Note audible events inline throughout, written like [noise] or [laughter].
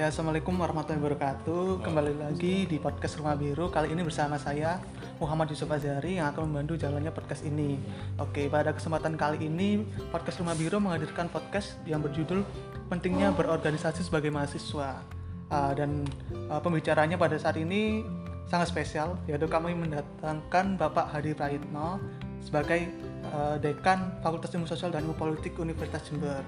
Ya, Assalamualaikum warahmatullahi wabarakatuh. Kembali lagi di podcast Rumah Biru. Kali ini bersama saya Muhammad Yusuf Azari yang akan membantu jalannya podcast ini. Oke, pada kesempatan kali ini podcast Rumah Biru menghadirkan podcast yang berjudul Pentingnya Berorganisasi sebagai Mahasiswa. Uh, dan uh, pembicaranya pada saat ini sangat spesial, yaitu kami mendatangkan Bapak Hadi Praitno sebagai uh, Dekan Fakultas Ilmu Sosial dan Ilmu Politik Universitas Jember.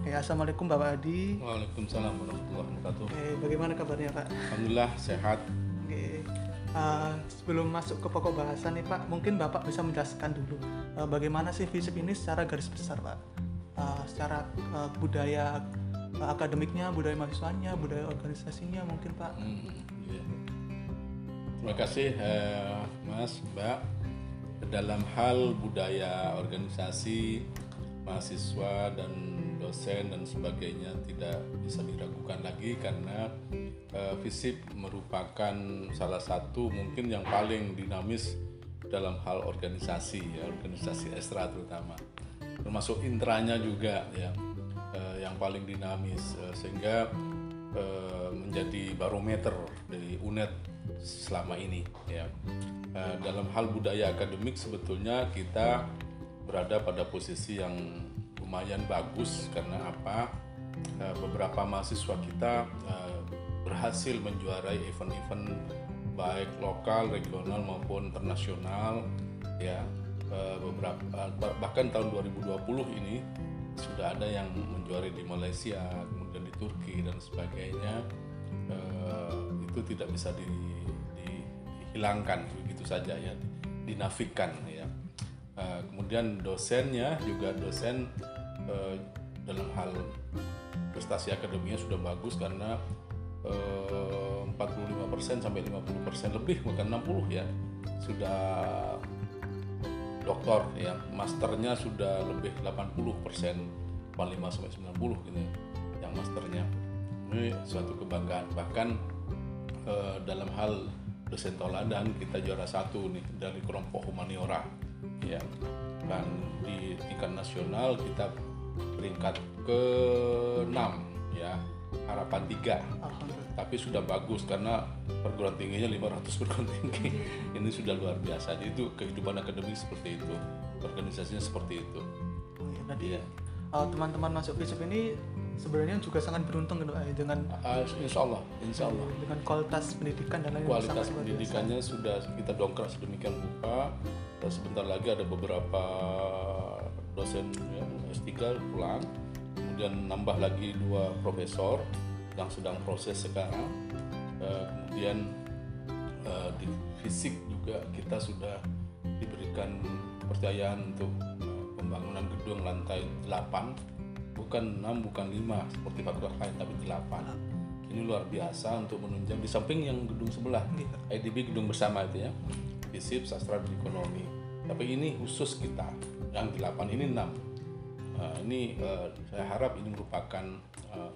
Oke, Assalamualaikum Bapak Adi. Waalaikumsalam warahmatullahi wabarakatuh. Oke, bagaimana kabarnya Pak? Alhamdulillah sehat. Oke, uh, sebelum masuk ke pokok bahasan nih Pak, mungkin Bapak bisa menjelaskan dulu uh, bagaimana sih FISIP ini secara garis besar Pak? Uh, secara uh, budaya uh, akademiknya, budaya mahasiswanya, budaya organisasinya mungkin Pak. Hmm, iya. Terima kasih eh, Mas, Mbak. Dalam hal budaya organisasi, mahasiswa dan dosen dan sebagainya tidak bisa diragukan lagi karena uh, merupakan salah satu mungkin yang paling dinamis dalam hal organisasi ya organisasi ekstra terutama. Termasuk intranya juga ya uh, yang paling dinamis uh, sehingga uh, menjadi barometer dari UNED selama ini ya. Dalam hal budaya akademik sebetulnya kita berada pada posisi yang lumayan bagus karena apa? Uh, beberapa mahasiswa kita uh, berhasil menjuarai event-event baik lokal, regional maupun internasional ya. Uh, beberapa bahkan tahun 2020 ini sudah ada yang menjuarai di Malaysia kemudian di Turki dan sebagainya. Itu tidak bisa di, di, dihilangkan begitu saja ya dinafikan ya. Kemudian dosennya juga dosen uh, dalam hal prestasi akademinya sudah bagus karena uh, 45% sampai 50% lebih bukan 60 ya sudah doktor ya. Masternya sudah lebih 80 persen 45 sampai 90 gitu ya, yang masternya. Ini suatu kebanggaan. Bahkan uh, dalam hal dosen toladan kita juara satu nih dari kelompok humaniora ya. Dan di tingkat nasional kita peringkat ke-6 ya. Harapan tiga. Tapi sudah bagus karena perguruan tingginya 500 perguruan tinggi. [laughs] Ini sudah luar biasa. Jadi itu kehidupan akademik seperti itu. Organisasinya seperti itu. Oh, ya, tadi ya. Uh, teman-teman masuk FISIP ini sebenarnya juga sangat beruntung gitu, eh, dengan uh, insya Allah insya Allah dengan kualitas pendidikan dan lain kualitas pendidikannya sudah kita dongkrak sedemikian rupa. Dan sebentar lagi ada beberapa dosen ya, S3 pulang kemudian nambah lagi dua profesor yang sedang proses sekarang. Uh, kemudian uh, di fisik juga kita sudah diberikan kepercayaan untuk uh, pembangunan gedung lantai 8 bukan 6 bukan 5 seperti fakultas lain tapi 8 ini luar biasa untuk menunjang di samping yang gedung sebelah IDB gedung bersama itu ya. FISIP sastra dan ekonomi. Tapi ini khusus kita. Yang 8 ini 6 uh, ini uh, saya harap ini merupakan uh,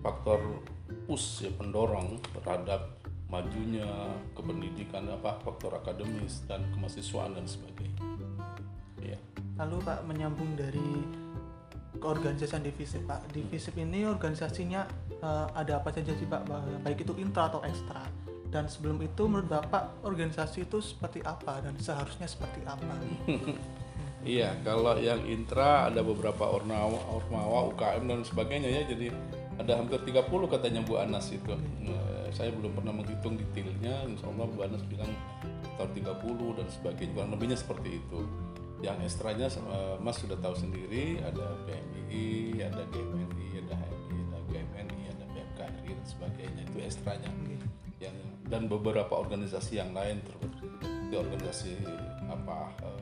faktor push ya pendorong terhadap majunya kependidikan apa faktor akademis dan kemahasiswaan dan sebagainya. Ya. Lalu Pak menyambung dari keorganisasian di FISIP Pak. Di FISIP ini organisasinya uh, ada apa saja sih Pak? Baik itu intra atau ekstra. Dan sebelum itu menurut Bapak organisasi itu seperti apa dan seharusnya seperti apa? [laughs] iya, kalau yang intra ada beberapa ormawa, ormawa UKM dan sebagainya ya. Jadi ada hampir 30 katanya Bu Anas itu nah, saya belum pernah menghitung detailnya insya Allah Bu Anas bilang tahun 30 dan sebagainya kurang lebihnya seperti itu yang ekstranya uh, Mas sudah tahu sendiri ada PMI ada GMNI ada HMI ada GMNI ada BMKRI dan sebagainya itu ekstranya yang dan beberapa organisasi yang lain di organisasi apa uh,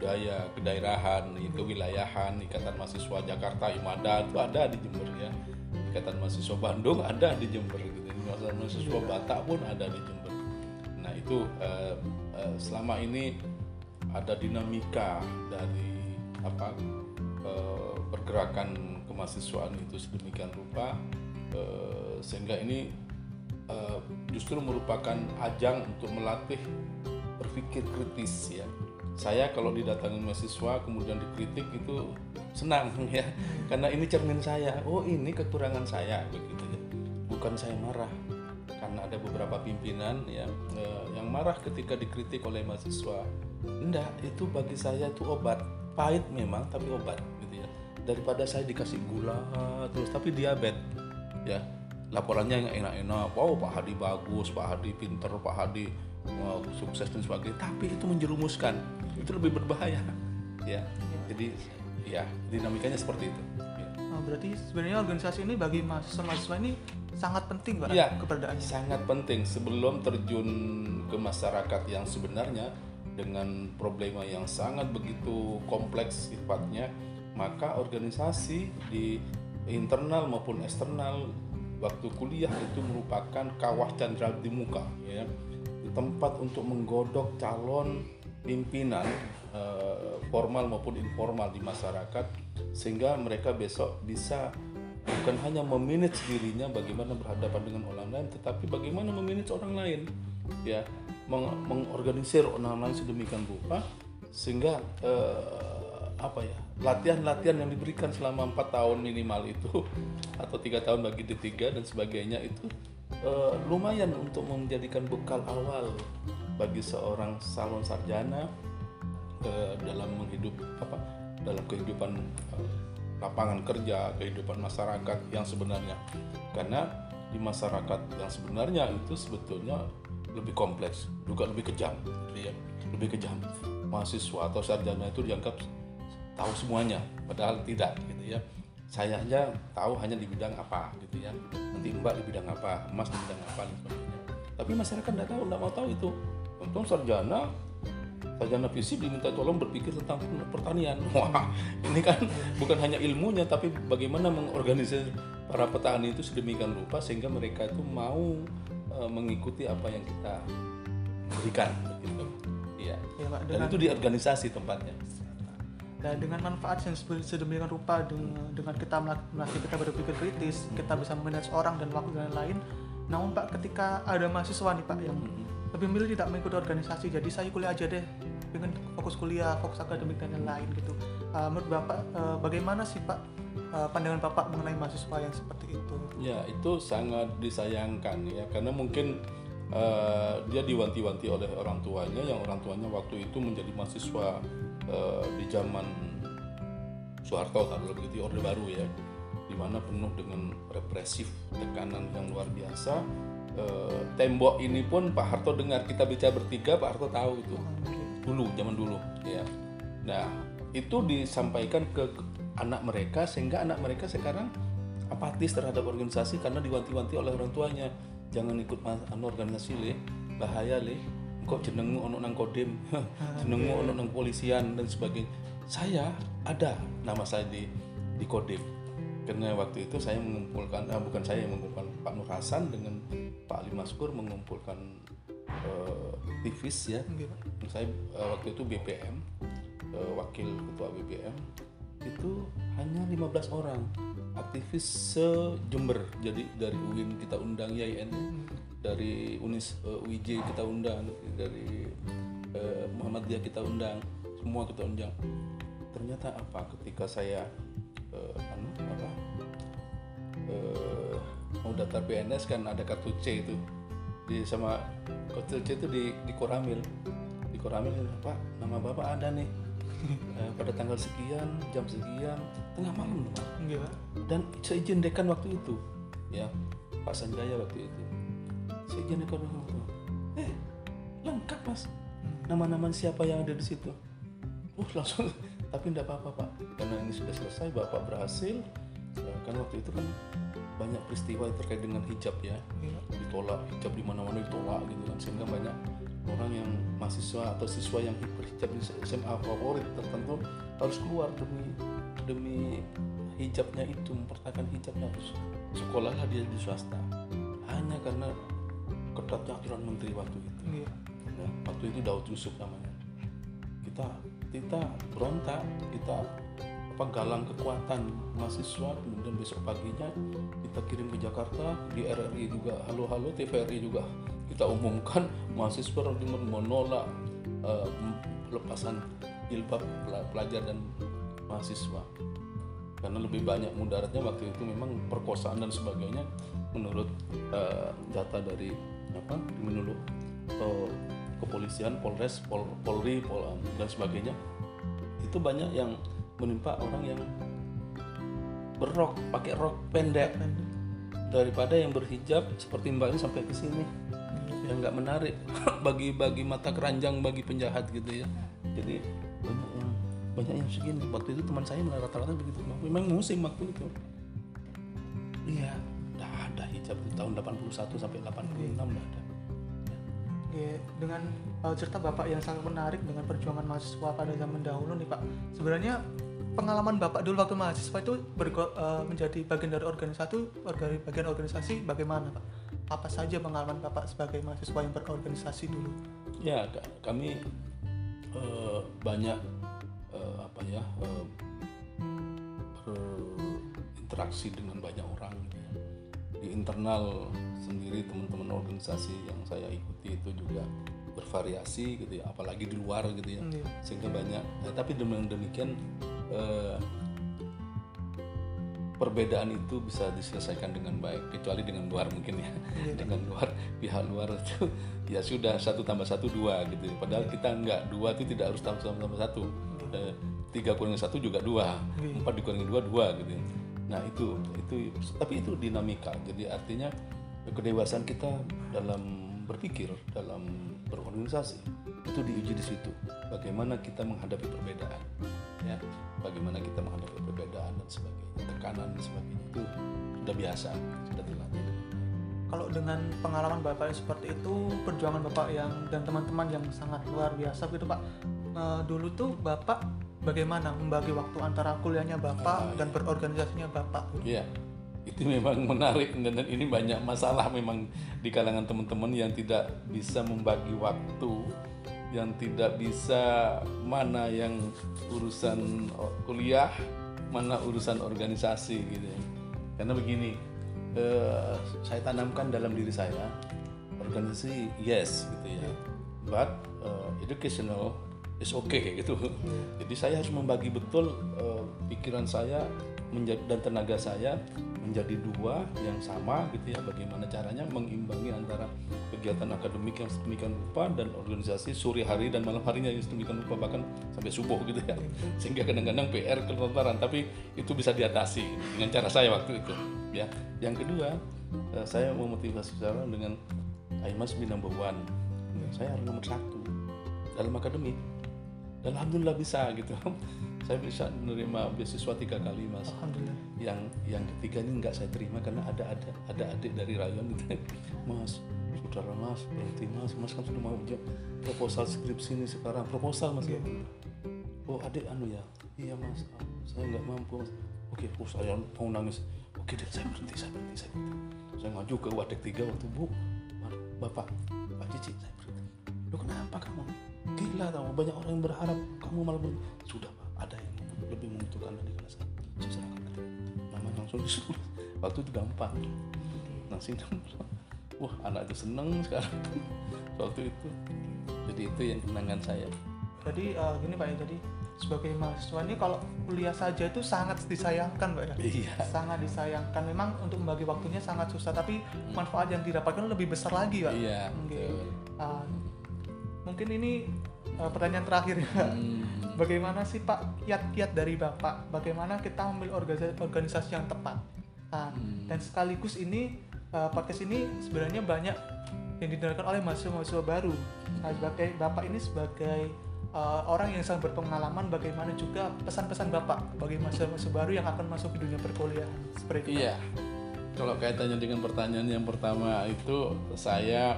budaya, kedaerahan, kewilayahan, Ikatan Mahasiswa Jakarta, Imada itu ada di Jember ya. Ikatan Mahasiswa Bandung ada di Jember gitu. Ikatan Mahasiswa Batak pun ada di Jember. Nah, itu eh, eh, selama ini ada dinamika dari apa eh, pergerakan kemahasiswaan itu sedemikian rupa eh, sehingga ini eh, justru merupakan ajang untuk melatih berpikir kritis ya saya kalau didatangin mahasiswa kemudian dikritik itu senang [laughs] ya karena ini cermin saya oh ini kekurangan saya begitu ya bukan saya marah karena ada beberapa pimpinan yang eh, yang marah ketika dikritik oleh mahasiswa. Enggak, itu bagi saya itu obat. Pahit memang tapi obat gitu ya. Daripada saya dikasih gula terus tapi diabetes ya. Laporannya yang enak-enak. Wow, Pak Hadi bagus, Pak Hadi pinter, Pak Hadi wow, sukses dan sebagainya. Tapi itu menjerumuskan. Itu lebih berbahaya. Ya. Jadi ya dinamikanya seperti itu. Ya. Oh, berarti sebenarnya organisasi ini bagi mahasiswa-mahasiswa ini sangat penting Pak Iya, keberadaannya. sangat penting sebelum terjun ke masyarakat yang sebenarnya dengan problema yang sangat begitu kompleks sifatnya, maka organisasi di internal maupun eksternal waktu kuliah itu merupakan kawah candra di muka, ya, tempat untuk menggodok calon pimpinan eh, formal maupun informal di masyarakat sehingga mereka besok bisa bukan hanya memanage dirinya bagaimana berhadapan dengan orang lain tetapi bagaimana memanage orang lain ya. Meng- mengorganisir orang lain sedemikian rupa sehingga eh, apa ya latihan-latihan yang diberikan selama empat tahun minimal itu atau tiga tahun bagi D3 dan sebagainya itu eh, lumayan untuk menjadikan bekal awal bagi seorang salon sarjana eh, dalam menghidup apa dalam kehidupan eh, lapangan kerja kehidupan masyarakat yang sebenarnya. Karena di masyarakat yang sebenarnya itu sebetulnya lebih kompleks juga lebih kejam gitu ya. Lebih kejam. Mahasiswa atau sarjana itu dianggap tahu semuanya padahal tidak gitu ya saya aja tahu hanya di bidang apa gitu ya. Nanti mbak di bidang apa mas di bidang apa dan sebagainya. Tapi masyarakat tidak tahu tidak mau tahu itu. Untung sarjana sarjana fisik diminta tolong berpikir tentang pertanian. [laughs] Wah ini kan bukan hanya ilmunya tapi bagaimana mengorganisir para petani itu sedemikian rupa sehingga mereka itu mau eh, mengikuti apa yang kita berikan gitu. Iya. Ya, Pak, dan dengan itu di organisasi tempatnya dan dengan manfaat yang sedemikian rupa dengan, dengan kita melatih kita berpikir kritis, kita bisa memanage orang dan waktu dan lain-lain. Namun Pak, ketika ada mahasiswa nih Pak yang lebih milih tidak mengikuti organisasi, jadi saya kuliah aja deh, pengen fokus kuliah, fokus akademik dan lain-lain gitu. Uh, menurut Bapak, uh, bagaimana sih Pak uh, pandangan Bapak mengenai mahasiswa yang seperti itu? Ya itu sangat disayangkan ya karena mungkin eh, dia diwanti-wanti oleh orang tuanya yang orang tuanya waktu itu menjadi mahasiswa eh, di zaman Soeharto kalau begitu Orde Baru ya di mana penuh dengan represif tekanan yang luar biasa. Eh, tembok ini pun Pak Harto dengar kita bicara bertiga Pak Harto tahu itu. Dulu zaman dulu ya. Nah itu disampaikan ke anak mereka sehingga anak mereka sekarang apatis terhadap organisasi karena diwanti-wanti oleh orang tuanya. Jangan ikut anu organisasi le bahaya le kok jenengmu ono nang kodim? [laughs] Jenengmu ono nang polisian dan sebagainya. Saya ada nama saya di di kodim. Karena waktu itu saya mengumpulkan ah, bukan saya yang mengumpulkan Pak Nur Hasan dengan Pak Ali Maskur mengumpulkan eh, aktivis ya. Pak. saya eh, waktu itu BPM eh, wakil ketua BPM itu hanya 15 orang. Aktivis se-Jember jadi dari UIN kita undang YIN dari Unis eh, UIJ kita undang dari eh, Muhammadiyah kita undang semua kita undang. Ternyata apa? Ketika saya eh, anu apa? Eh, mau daftar PNS kan ada kartu C itu. Di sama kartu C itu di di Koramil. Di Koramil Pak nama bapak ada nih. [laughs] Eh, pada tanggal sekian jam sekian tengah malam loh, Pak. Dan saya izin dekan waktu itu ya Pak Sanjaya waktu itu dekan waktu itu eh lengkap mas. Nama-nama siapa yang ada di situ? Uh langsung. [laughs] Tapi tidak apa-apa pak. Karena ini sudah selesai bapak berhasil. Ya, kan waktu itu kan banyak peristiwa yang terkait dengan hijab ya. Iya, ditolak hijab di mana-mana ditolak gitu kan. Sehingga banyak orang yang mahasiswa atau siswa yang berhijab di SMA favorit tertentu harus keluar demi demi hijabnya itu mempertahankan hijabnya. Harus sekolahlah dia di swasta. Hanya karena ketatnya aturan menteri waktu itu. Iya. ya, waktu itu Daud Yusuf namanya. Kita kita berontak kita apa galang kekuatan mahasiswa kemudian besok paginya kita kirim ke Jakarta di RRI juga halo halo TVRI juga kita umumkan [laughs] mahasiswa Timur menolak eh, pelepasan jilbab pela- pelajar dan mahasiswa. Karena lebih banyak mudaratnya waktu itu memang perkosaan dan sebagainya menurut uh, data dari apa menurut uh, kepolisian Polres Pol, Polri Pol, dan sebagainya. Itu banyak yang menimpa orang yang berrok pakai rok pendek daripada yang berhijab seperti mbak ini sampai ke sini. Yang nggak menarik [laughs] bagi bagi mata keranjang bagi penjahat gitu ya. Jadi banyak yang banyak yang segini. Waktu itu teman saya rata-rata begitu. Memang musim waktu itu. Iya tahun 81 sampai 86 udah ada dengan uh, cerita Bapak yang sangat menarik dengan perjuangan mahasiswa pada zaman dahulu nih Pak. Sebenarnya pengalaman Bapak dulu waktu mahasiswa itu bergo, uh, menjadi bagian dari organisasi, dari bagian organisasi bagaimana Pak? Apa saja pengalaman Bapak sebagai mahasiswa yang berorganisasi dulu? Ya, kami uh, banyak uh, apa ya uh, berinteraksi dengan di internal sendiri teman-teman organisasi yang saya ikuti itu juga bervariasi gitu ya apalagi di luar gitu ya. Hmm, sehingga banyak. Nah, tapi dengan demikian eh, perbedaan itu bisa diselesaikan dengan baik kecuali dengan luar mungkin ya. Iya. dengan luar pihak luar itu ya sudah satu tambah satu dua gitu padahal kita enggak dua itu tidak harus tambah tambah satu. Eh, tiga kurang satu juga dua. Iya. empat dikurangi dua dua gitu nah itu itu tapi itu dinamika jadi artinya kedewasaan kita dalam berpikir, dalam berorganisasi itu diuji di situ. Bagaimana kita menghadapi perbedaan, ya, bagaimana kita menghadapi perbedaan dan sebagainya, tekanan dan sebagainya itu sudah biasa, sudah terlatih. Kalau dengan pengalaman bapak seperti itu, perjuangan bapak yang dan teman-teman yang sangat luar biasa gitu pak. E, dulu tuh bapak bagaimana membagi waktu antara kuliahnya bapak ah, dan berorganisasinya bapak? Iya. Itu memang menarik dan ini banyak masalah memang di kalangan teman-teman yang tidak bisa membagi waktu yang tidak bisa mana yang urusan kuliah mana urusan organisasi gitu. Karena begini eh, saya tanamkan dalam diri saya organisasi yes gitu ya. But uh, educational is okay gitu. Jadi saya harus membagi betul uh, pikiran saya dan tenaga saya menjadi dua yang sama gitu ya. Bagaimana caranya mengimbangi antara kegiatan akademik yang sedemikian rupa dan organisasi sore hari dan malam harinya yang sedemikian rupa bahkan sampai subuh gitu ya. [laughs] Sehingga kadang-kadang PR kelontaran tapi itu bisa diatasi dengan cara saya waktu itu ya. Yang kedua eh, saya memotivasi saya dengan I must be number one saya harus nomor satu dalam akademik dan alhamdulillah bisa gitu. [laughs] Saya bisa menerima beasiswa tiga kali mas. Alhamdulillah. Yang yang ketiga ini nggak saya terima karena ada ada ada adik dari rayon gitu [laughs] mas saudara mas berhenti mas mas kan sudah mau jawab proposal skripsi ini sekarang. Proposal mas. Yeah. oh adik anu ya? Iya mas. Saya nggak mampu mas. Oke oh saya mau nangis. Oke deh saya berhenti saya berhenti saya berhenti. Saya maju ke wadek tiga waktu bu. Bapak pak cici saya berhenti lo kenapa kamu? Gila tau banyak orang yang berharap kamu malah berhenti sudah pak ada yang lebih membutuhkan dari kelas saya serahkan ke nama langsung disuruh. [laughs] Waktu itu gampang. Nasi wah anak itu seneng sekarang. [laughs] Waktu itu. Jadi itu yang kenangan saya. Jadi uh, gini pak ya jadi sebagai mahasiswa ini kalau kuliah saja itu sangat disayangkan pak ya. Iya. sangat disayangkan. Memang untuk membagi waktunya sangat susah tapi hmm. manfaat yang didapatkan lebih besar lagi pak. Iya uh, mungkin ini uh, pertanyaan terakhir ya. Hmm. bagaimana sih pak kiat-kiat dari bapak? Bagaimana kita memilih organisasi, organisasi yang tepat? Nah, hmm. dan sekaligus ini uh, podcast ini sebenarnya banyak yang didengarkan oleh mahasiswa-mahasiswa baru. Nah, sebagai bapak ini sebagai uh, orang yang sangat berpengalaman bagaimana juga pesan-pesan bapak bagi mahasiswa-mahasiswa baru yang akan masuk ke dunia perkuliahan? Seperti itu iya. Kalau kaitannya dengan pertanyaan yang pertama itu saya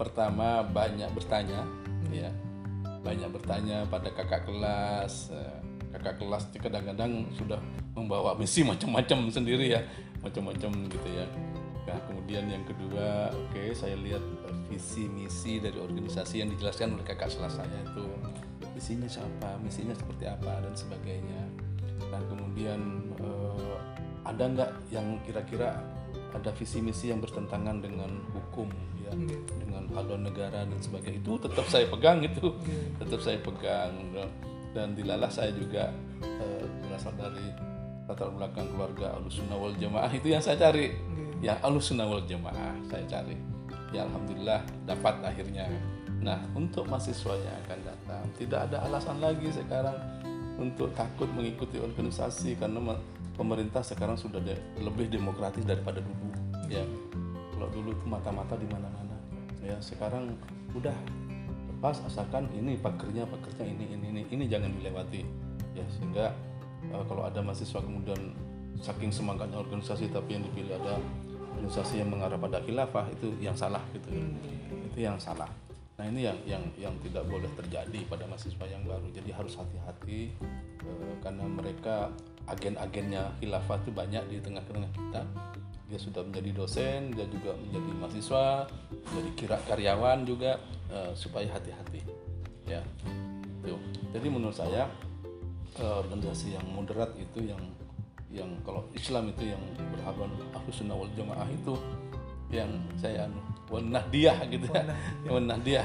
pertama banyak bertanya hmm. ya banyak bertanya pada kakak kelas eh, kakak kelas kadang-kadang sudah membawa misi macam-macam sendiri ya macam-macam gitu ya Nah, kemudian yang kedua, oke, okay, saya lihat visi misi dari organisasi yang dijelaskan oleh kakak kelas saya itu visinya siapa, misinya seperti apa dan sebagainya. Dan kemudian eh, ada nggak yang kira-kira ada visi misi yang bertentangan dengan hukum ya, hmm. dengan haluan negara dan sebagainya itu tetap saya pegang itu, hmm. tetap saya pegang dan dilalah saya juga eh, berasal dari latar belakang keluarga Ahlussunnah wal Jamaah itu yang saya cari. Nggih. Yang Ahlussunnah wal Jamaah saya cari. Ya alhamdulillah dapat akhirnya. Nah, untuk mahasiswa yang akan datang tidak ada alasan lagi sekarang untuk takut mengikuti organisasi karena pemerintah sekarang sudah de- lebih demokratis daripada dulu ya. Kalau dulu itu mata-mata di mana-mana. Ya, sekarang udah lepas asalkan ini pagernya pagernya ini ini ini ini jangan dilewati. Ya sehingga eh, kalau ada mahasiswa kemudian saking semangatnya organisasi tapi yang dipilih ada organisasi yang mengarah pada khilafah itu yang salah gitu ya. itu yang salah. Nah ini yang yang yang tidak boleh terjadi pada mahasiswa yang baru. Jadi harus hati-hati eh, karena mereka agen-agennya khilafah itu banyak di tengah-tengah kita dia sudah menjadi dosen dia juga menjadi mahasiswa jadi kira karyawan juga eh, supaya hati-hati. Ya. Tuh. jadi menurut saya eh, organisasi yang moderat itu yang yang kalau Islam itu yang berhaluan ahlus sunnah wal jamaah itu yang saya anu wanah dia gitu. Ya wanah dia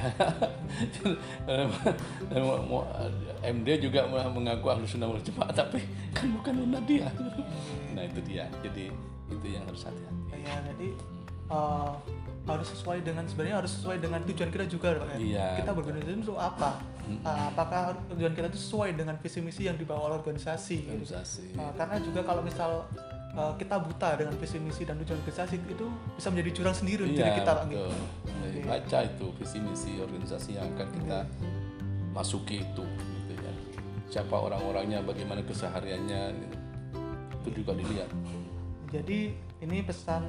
MD juga mengaku ahlus sunnah wal jamaah tapi kan bukan wanah dia nah itu dia. Jadi itu yang harus hati-hati ya jadi eh, harus sesuai dengan sebenarnya harus sesuai dengan tujuan kita juga Pak, ya. Iya, kita berorganisasi untuk apa Eh, apakah tujuan kita itu sesuai dengan visi misi yang dibawa oleh organisasi organisasi Eh, karena juga kalau misal eh, kita buta dengan visi misi dan tujuan organisasi itu bisa menjadi jurang sendiri untuk diri kita. Iya, betul. Jadi baca itu visi misi organisasi yang akan kita masuki itu gitu ya. Siapa orang-orangnya, bagaimana kesehariannya gitu. Itu juga dilihat. Jadi ini pesan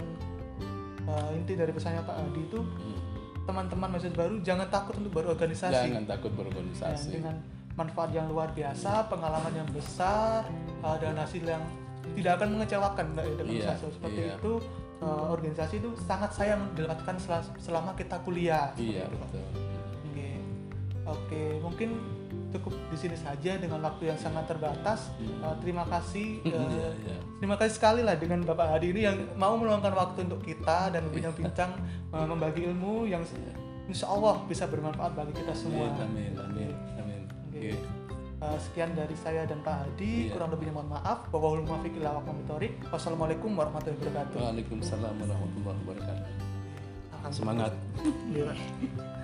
eh, inti dari pesannya Pak Adi itu Hmm. teman-teman mahasiswa baru jangan takut untuk berorganisasi Jangan takut Ya, berorganisasi. dengan manfaat yang luar biasa, pengalaman yang besar, uh, dan hasil yang tidak akan mengecewakan Mbak ya, dengan Iya, mahasiswa seperti iya. itu. uh, organisasi itu sangat sayang didapatkan sel- selama kita kuliah. Iya, betul. Oke. Oke, mungkin cukup di sini saja dengan waktu yang sangat terbatas. Uh, terima kasih. uh, Iya, iya. Terima kasih sekali lah dengan Bapak Hadi ini yang mau meluangkan waktu untuk kita dan berbincang-bincang uh, membagi ilmu yang insya Allah bisa bermanfaat bagi kita semua. Amin, amin, amin. Oke. Oke. Uh, sekian dari saya dan Pak Hadi. Iya. Kurang lebihnya mohon maaf. Ila aqwamit Wassalamualaikum warahmatullahi wabarakatuh. Waalaikumsalam warahmatullahi wabarakatuh. Semangat. Iya.